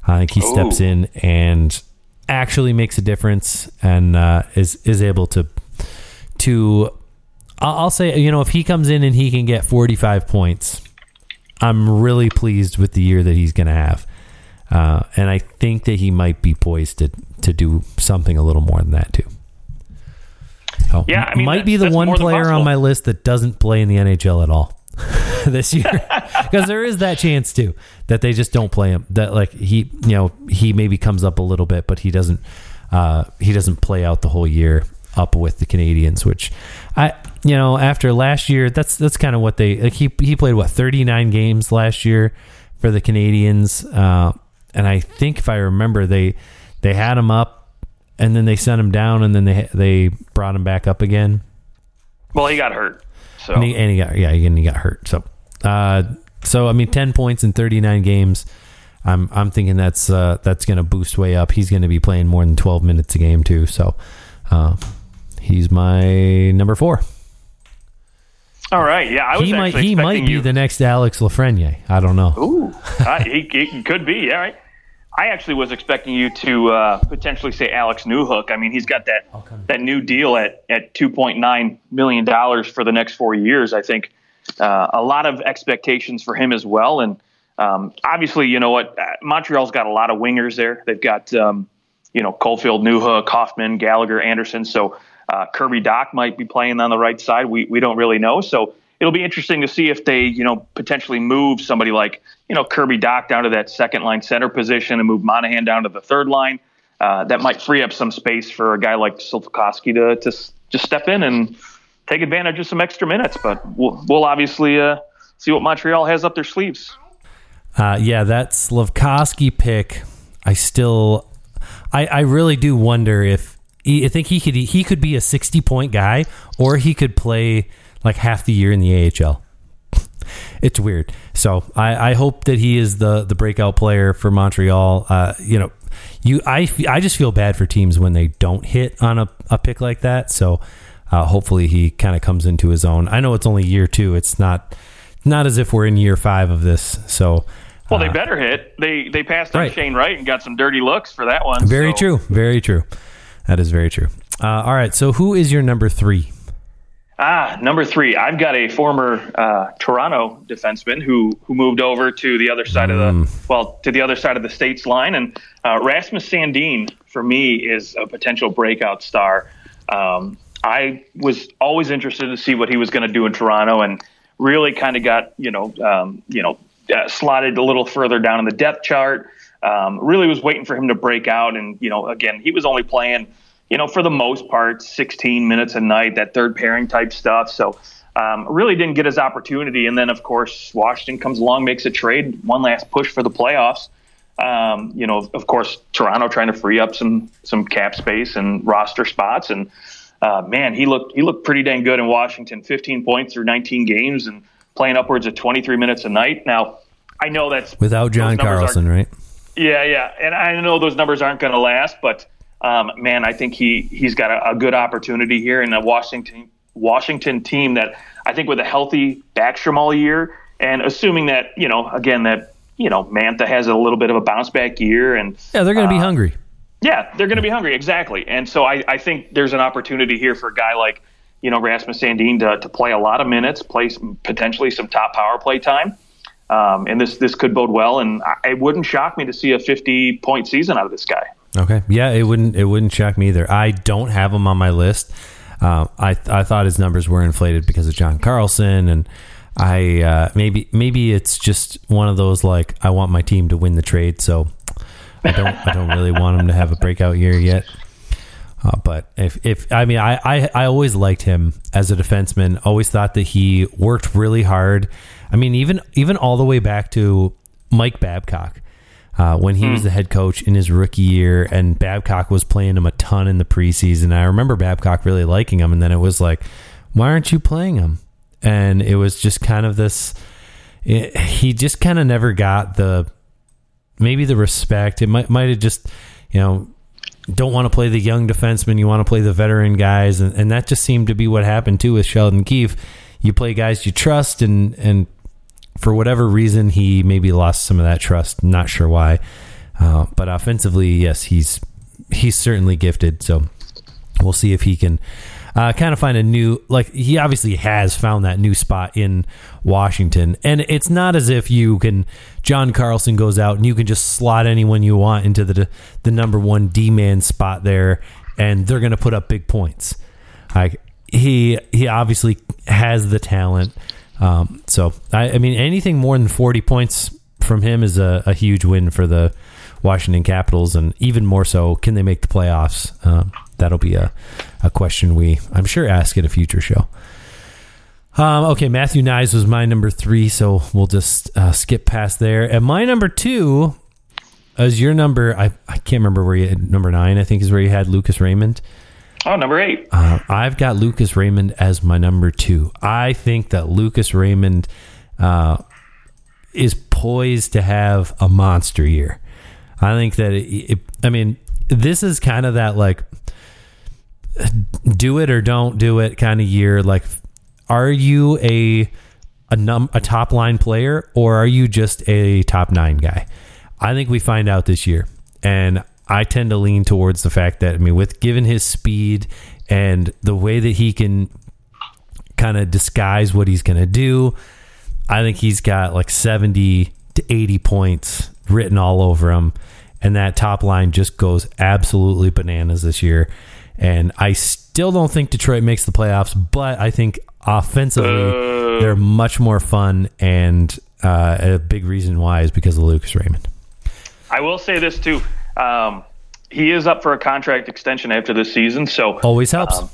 I think he steps in and actually makes a difference and uh, is is able to to. I'll say you know if he comes in and he can get forty five points, I'm really pleased with the year that he's going to have, uh, and I think that he might be poised to to do something a little more than that too. So, Yeah, I mean, might be the one player on my list that doesn't play in the NHL at all this year because there is that chance too that they just don't play him. That like he, you know, he maybe comes up a little bit, but he doesn't. Uh, he doesn't play out the whole year up with the Canadiens, which I, you know, after last year, that's that's kind of what they like. He he played what thirty nine games last year for the Canadiens, uh, and I think if I remember, they they had him up, and then they sent him down, and then they they brought him back up again. Well, he got hurt. So And he, and he got yeah, and he got hurt. So, uh, so I mean, ten points in thirty nine games. I'm I'm thinking that's uh, that's going to boost way up. He's going to be playing more than twelve minutes a game too. So, uh, he's my number four. All right, yeah, I was He might actually he might be you. the next Alex Lafreniere. I don't know. Ooh, uh, he, he could be. Yeah. I actually was expecting you to uh, potentially say Alex Newhook. I mean, he's got that that new deal at at two point nine million dollars for the next four years. I think uh, a lot of expectations for him as well, and um, obviously, you know what, uh, Montreal's got a lot of wingers there. They've got um, you know Caufield, Newhook, Hoffman, Gallagher, Anderson. So uh, Kirby Dach might be playing on the right side. We we don't really know. So it'll be interesting to see if they you know potentially move somebody like you know Kirby Dach down to that second line center position and move Monahan down to the third line. Uh, that might free up some space for a guy like Slafkovsky to to just step in and take advantage of some extra minutes. But we'll, we'll obviously uh, see what Montreal has up their sleeves. Uh, yeah, that Slafkovsky pick. I still, I, I really do wonder if I think he could he could be a sixty point guy, or he could play like half the year in the AHL. It's weird. So I, I hope that he is the the breakout player for Montreal. Uh, you know, you I I just feel bad for teams when they don't hit on a, a pick like that. So uh, hopefully he kind of comes into his own. I know it's only year two. It's not not as if we're in year five of this. So Well, they better hit. They they passed on Right. Shane Wright and got some dirty looks for that one. Very so- true. Very true. That is very true. Uh, all right. So who is your number three? Ah, number three. I've got a former uh, Toronto defenseman who who moved over to the other side of the well to the other side of the states line, and uh, Rasmus Sandin for me is a potential breakout star. Um, I was always interested to see what he was going to do in Toronto, and really kind of got you know um, you know uh, slotted a little further down in the depth chart. Um, really was waiting for him to break out, and you know again he was only playing you know for the most part 16 minutes a night, that third pairing type stuff. So. Um, really didn't get his opportunity, and then of course Washington comes along, makes a trade, one last push for the playoffs. Um, you know, of course, Toronto trying to free up some some cap space and roster spots, and uh, man, he looked he looked pretty dang good in Washington. 15 points through 19 games and playing upwards of 23 minutes a night. Now, I know that's without John Carlson, right? Yeah, yeah, and I know those numbers aren't going to last, but um, man, I think he he's got a, a good opportunity here in a Washington Washington team that I think with a healthy Backstrom all year, and assuming that you know again that you know Mantha has a little bit of a bounce back year, and yeah, they're going to uh, be hungry. Yeah, they're going to be hungry exactly, and so I, I think there's an opportunity here for a guy like you know Rasmus Sandin to to play a lot of minutes, play some, potentially some top power play time. Um, and this this could bode well, and it wouldn't shock me to see a 50 point season out of this guy. Okay, yeah, it wouldn't it wouldn't shock me either. I don't have him on my list. Uh, I I thought his numbers were inflated because of John Carlson, and I uh, maybe maybe it's just one of those like I want my team to win the trade, so I don't I don't really want him to have a breakout year yet. Uh, but if, if I mean I, I I always liked him as a defenseman. Always thought that he worked really hard. I mean even even all the way back to Mike Babcock uh, when he hmm. was the head coach in his rookie year, and Babcock was playing him a ton in the preseason. I remember Babcock really liking him, and then it was like, why aren't you playing him? And it was just kind of this. It, he just kind of never got the maybe the respect. It might might have just you know don't want to play the young defenseman. You want to play the veteran guys, and, and that just seemed to be what happened too with Sheldon Keefe. You play guys you trust, and and for whatever reason, he maybe lost some of that trust. Not sure why, uh, but offensively, yes, he's he's certainly gifted. So we'll see if he can uh, kind of find a new like he obviously has found that new spot in Washington, and it's not as if you can John Carlson goes out and you can just slot anyone you want into the the number one D man spot there, and they're going to put up big points. Like he he obviously has the talent. Um, so I, I, mean, anything more than forty points from him is a, a, huge win for the Washington Capitals, and even more so, can they make the playoffs? Um, that'll be a, a question we, I'm sure, ask at a future show. Um, okay, Matthew Knies was my number three, so we'll just uh, skip past there. And my number two is your number. I, I can't remember where you had number nine. I think is where you had Lucas Raymond. Oh, number eight. Uh, I've got Lucas Raymond as my number two. I think that Lucas Raymond uh, is poised to have a monster year. I think that, it, it, I mean, this is kind of that like do it or don't do it kind of year. Like, are you a a num a top line player or are you just a top nine guy? I think we find out this year, and I tend to lean towards the fact that I mean, with given his speed and the way that he can kind of disguise what he's going to do, I think he's got like 70 to 80 points written all over him. And that top line just goes absolutely bananas this year. And I still don't think Detroit makes the playoffs, but I think offensively uh, they're much more fun. And uh, a big reason why is because of Lucas Raymond. I will say this too. Um, he is up for a contract extension after this season, so always helps. Um,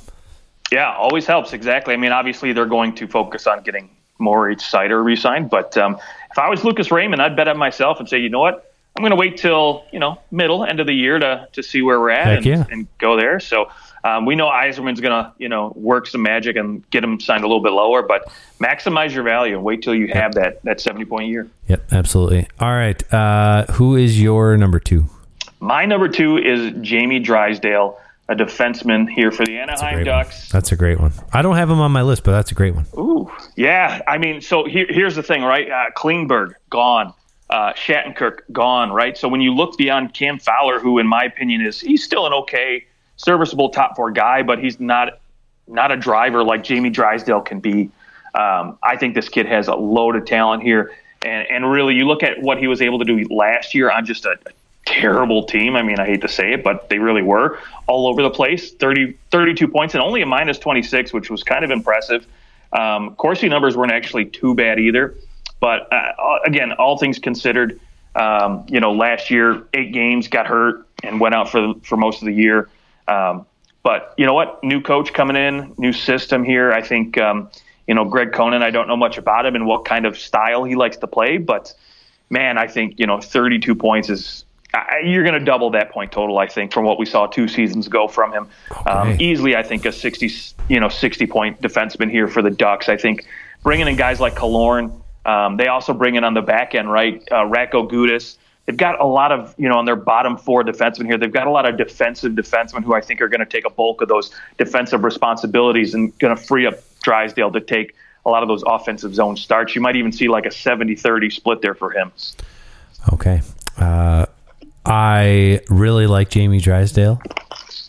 yeah, always helps. Exactly. I mean, obviously they're going to focus on getting Moritz Seider re-signed, but um, if I was Lucas Raymond, I'd bet on myself and say, you know what, I'm going to wait till you know middle end of the year to to see where we're at and, yeah. and, go there. So um, we know Yzerman's going to you know work some magic and get him signed a little bit lower, but maximize your value and wait till you have that that 70 point year. Yep, absolutely. All right, uh, who is your number two? My number two is Jamie Drysdale, a defenseman here for the Anaheim that's Ducks. One. That's a great one. I don't have him on my list, but that's a great one. Ooh, yeah. I mean, so here, here's the thing, right? Uh, Klingberg gone. Uh, Shattenkirk gone, right? So when you look beyond Cam Fowler, who in my opinion is he's still an okay, serviceable top four guy, but he's not not a driver like Jamie Drysdale can be. Um, I think this kid has a load of talent here, and and really you look at what he was able to do last year on just a, terrible team. I mean, I hate to say it, but they really were all over the place. 30, 32 points and only a minus 26, which was kind of impressive. Um, Corsi numbers weren't actually too bad either. But uh, again, all things considered, um, you know, last year eight games got hurt and went out for for most of the year. Um, but you know what? New coach coming in, new system here. I think um, you know Greg Cronin. I don't know much about him and what kind of style he likes to play, but man, I think you know 32 points is you're going to double that point total. I think from what we saw two seasons ago from him, okay. um, easily. I think a 60 you know 60 point defenseman here for the Ducks. I think bringing in guys like Killorn. Um, they also bring in on the back end, right? Uh, Radko Gudas they've got a lot of, you know, on their bottom four defensemen here, they've got a lot of defensive defensemen who I think are going to take a bulk of those defensive responsibilities and going to free up Drysdale to take a lot of those offensive zone starts. You might even see like a 70 30 split there for him. Okay. Uh, I really like Jamie Drysdale.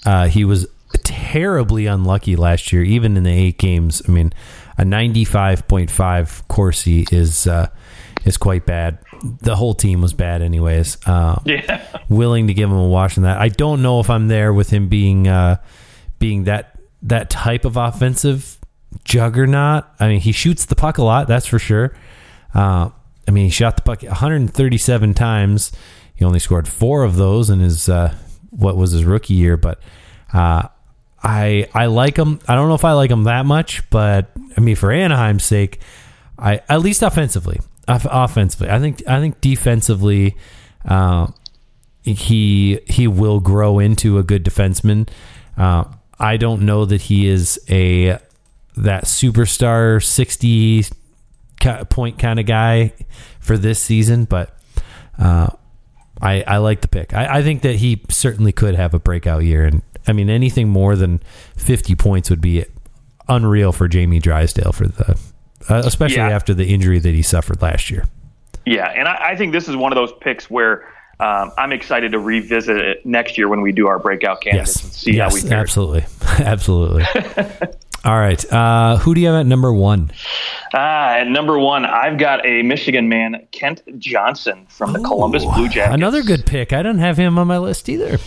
Uh, he was terribly unlucky last year, even in the eight games. I mean, a 95.5 Corsi is uh, is quite bad the whole team was bad, anyways. Uh, yeah. Willing to give him a wash on that. I don't know if I'm there with him being uh, being that that type of offensive juggernaut. I mean, he shoots the puck a lot, that's for sure. Uh, I mean, he shot the puck 137 times. He only scored four of those in his uh, what was his rookie year, but uh, I I like him. I don't know if I like him that much, but I mean, for Anaheim's sake, I at least offensively, offensively. I think I think defensively, uh, he he will grow into a good defenseman. Uh, I don't know that he is a that superstar sixty point kind of guy for this season, but uh, I I like the pick. I, I think that he certainly could have a breakout year, and I mean anything more than fifty points would be unreal for Jamie Drysdale for the uh, especially yeah. after the injury that he suffered last year. Yeah, and I, I think this is one of those picks where um, I'm excited to revisit it next year when we do our breakout candidates yes. and see yes, how we fare. Absolutely, absolutely. All right, uh, who do you have at number one? Uh, at number one, I've got a Michigan man, Kent Johnson from the Ooh, Columbus Blue Jackets. Another good pick. I didn't have him on my list either.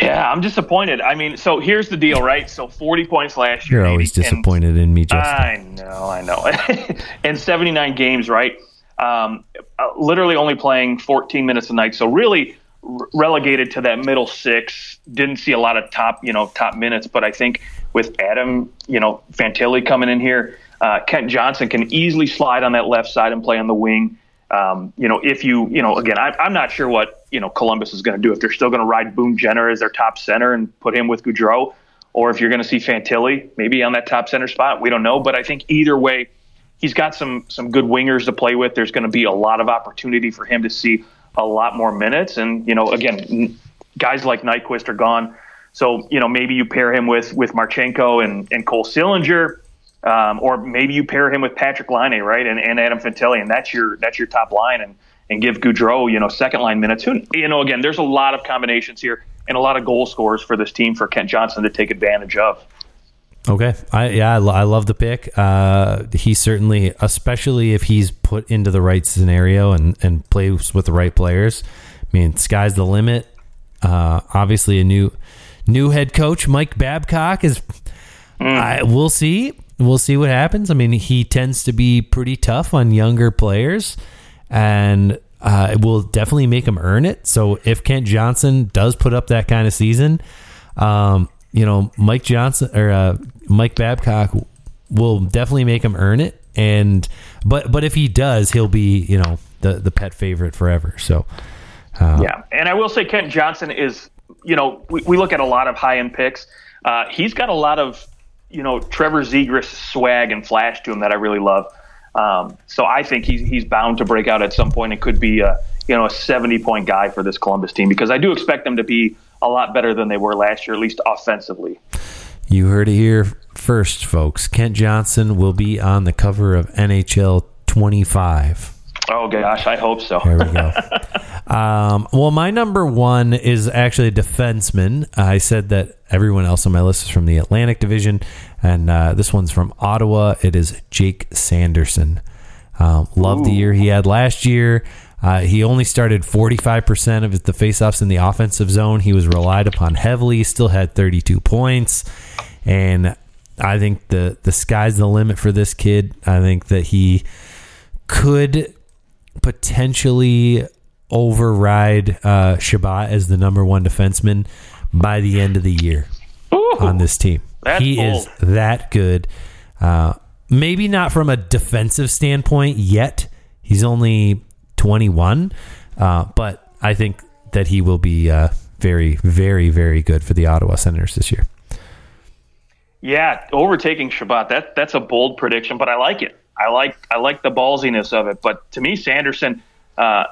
Yeah, I'm disappointed. I mean, so here's the deal, right? So 40 points last year. You're always disappointed in me, Justin. I know, I know. and 79 games, right? Um, uh, literally only playing 14 minutes a night. So really relegated to that middle six. Didn't see a lot of top, you know, top minutes. But I think with Adam, you know, Fantilli coming in here, uh, Kent Johnson can easily slide on that left side and play on the wing. Um, you know, if you, you know, again, I, I'm not sure what, you know, Columbus is going to do. If they're still going to ride Boone Jenner as their top center and put him with Gaudreau, or if you're going to see Fantilli maybe on that top center spot, we don't know. But I think either way, he's got some some good wingers to play with. There's going to be a lot of opportunity for him to see a lot more minutes. And you know, again, guys like Nyquist are gone, so you know maybe you pair him with with Marchenko and and Cole Sillinger. Um, or maybe you pair him with Patrick Laine, right, and, and Adam Fantilli, and that's your that's your top line, and and give Gaudreau, you know, second line minutes. Who, you know, again, there's a lot of combinations here and a lot of goal scorers for this team for Kent Johnson to take advantage of. Okay, I yeah, I, I love the pick. Uh, he certainly, especially if he's put into the right scenario and and plays with the right players. I mean, sky's the limit. Uh, obviously, a new new head coach, Mike Babcock, is. Mm. I, we'll see we'll see what happens. I mean, he tends to be pretty tough on younger players, and uh, it will definitely make him earn it. So if Kent Johnson does put up that kind of season, um, you know, Mike Johnson or uh, Mike Babcock will definitely make him earn it. And but but if he does, he'll be you know the the pet favorite forever. So uh, yeah, and I will say Kent Johnson is you know we, we look at a lot of high end picks. Uh, he's got a lot of you know Trevor Zegras swag and flash to him that I really love. Um, so I think he's he's bound to break out at some point. It could be a you know a 70 point guy for this Columbus team because I do expect them to be a lot better than they were last year, at least offensively. You heard it here first, folks. Kent Johnson will be on the cover of NHL 25. Oh gosh, I hope so. There we go. um, well, my number one is actually a defenseman. I said that everyone else on my list is from the Atlantic Division, and uh, this one's from Ottawa. It is Jake Sanderson. Um, love the year he had last year. Uh, he only started 45% of the faceoffs in the offensive zone. He was relied upon heavily, still had 32 points. And I think the the sky's the limit for this kid. I think that he could potentially override uh, Chabot as the number one defenseman by the end of the year Ooh, on this team. He bold. is that good. Uh, maybe not from a defensive standpoint yet. He's only 21, uh, but I think that he will be uh, very, very, very good for the Ottawa Senators this year. Yeah, overtaking Chabot. That that's a bold prediction, but I like it. I like I like the ballsiness of it. But to me, Sanderson uh,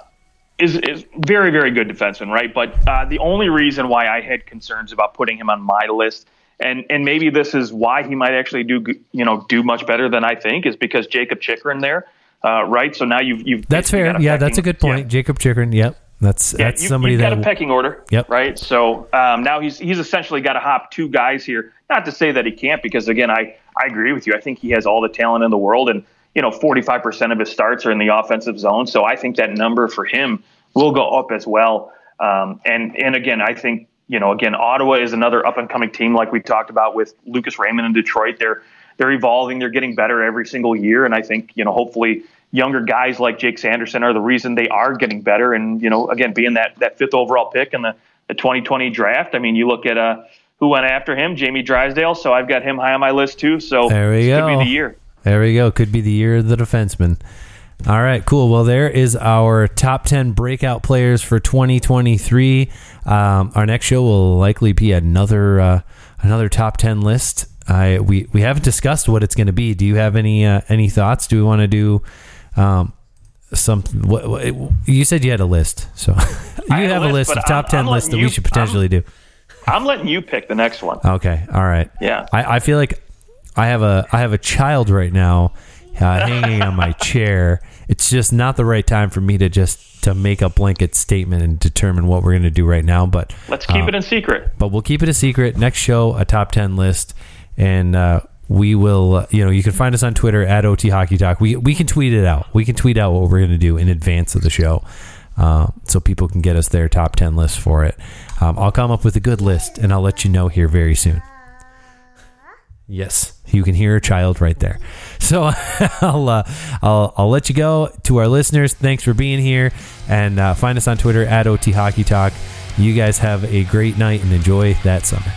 is is very very good defenseman, right? But uh, the only reason why I had concerns about putting him on my list, and and maybe this is why he might actually do you know do much better than I think, is because Jakob Chychrun there, uh, right? So now you've you've That's fair. Yeah, that's a good point. yeah. Jakob Chychrun. Yep. That's Yeah, that's you, somebody you've that got a pecking order. Yep. Right. So um, now he's he's essentially got to hop two guys here. Not to say that he can't, because again, I I agree with you. I think he has all the talent in the world, and you know, 45 percent of his starts are in the offensive zone. So I think that number for him will go up as well. Um, and and again, I think you know, again, Ottawa is another up and coming team, like we talked about with Lucas Raymond in Detroit. They're they're evolving. They're getting better every single year, and I think you know, hopefully younger guys like Jake Sanderson are the reason they are getting better. And, you know, again, being that, that fifth overall pick in the, the 2020 draft, I mean, you look at uh, who went after him, Jamie Drysdale. So I've got him high on my list too. So There we this go. could be the year. There we go. Could be the year of the defenseman. All right, cool. Well, there is our top 10 breakout players for 2023. Um, our next show will likely be another uh, another top 10 list. I we, we haven't discussed what it's going to be. Do you have any uh, any thoughts? Do we want to do um, some? What, what, you said you had a list, so you I have a list, of top I'm- 10 I'm lists that letting we should potentially do. I'm letting you pick the next one. Okay. All right. Yeah. I, I feel like I have a I have a child right now uh, hanging on my chair. It's just not the right time for me to just to make a blanket statement and determine what we're going to do right now. But Let's keep uh, it in secret. but we'll keep it a secret. Next show, a top ten list, and uh, we will. Uh, you know, you can find us on Twitter at OT Hockey Talk. We we can tweet it out. We can tweet out what we're going to do in advance of the show, uh, so people can get us their top ten list for it. Um, I'll come up with a good list, and I'll let you know here very soon. Yes, you can hear a child right there. So I'll, uh, I'll I'll let you go to our listeners. Thanks for being here, and uh, find us on Twitter at OT Hockey Talk. You guys have a great night and enjoy that summer.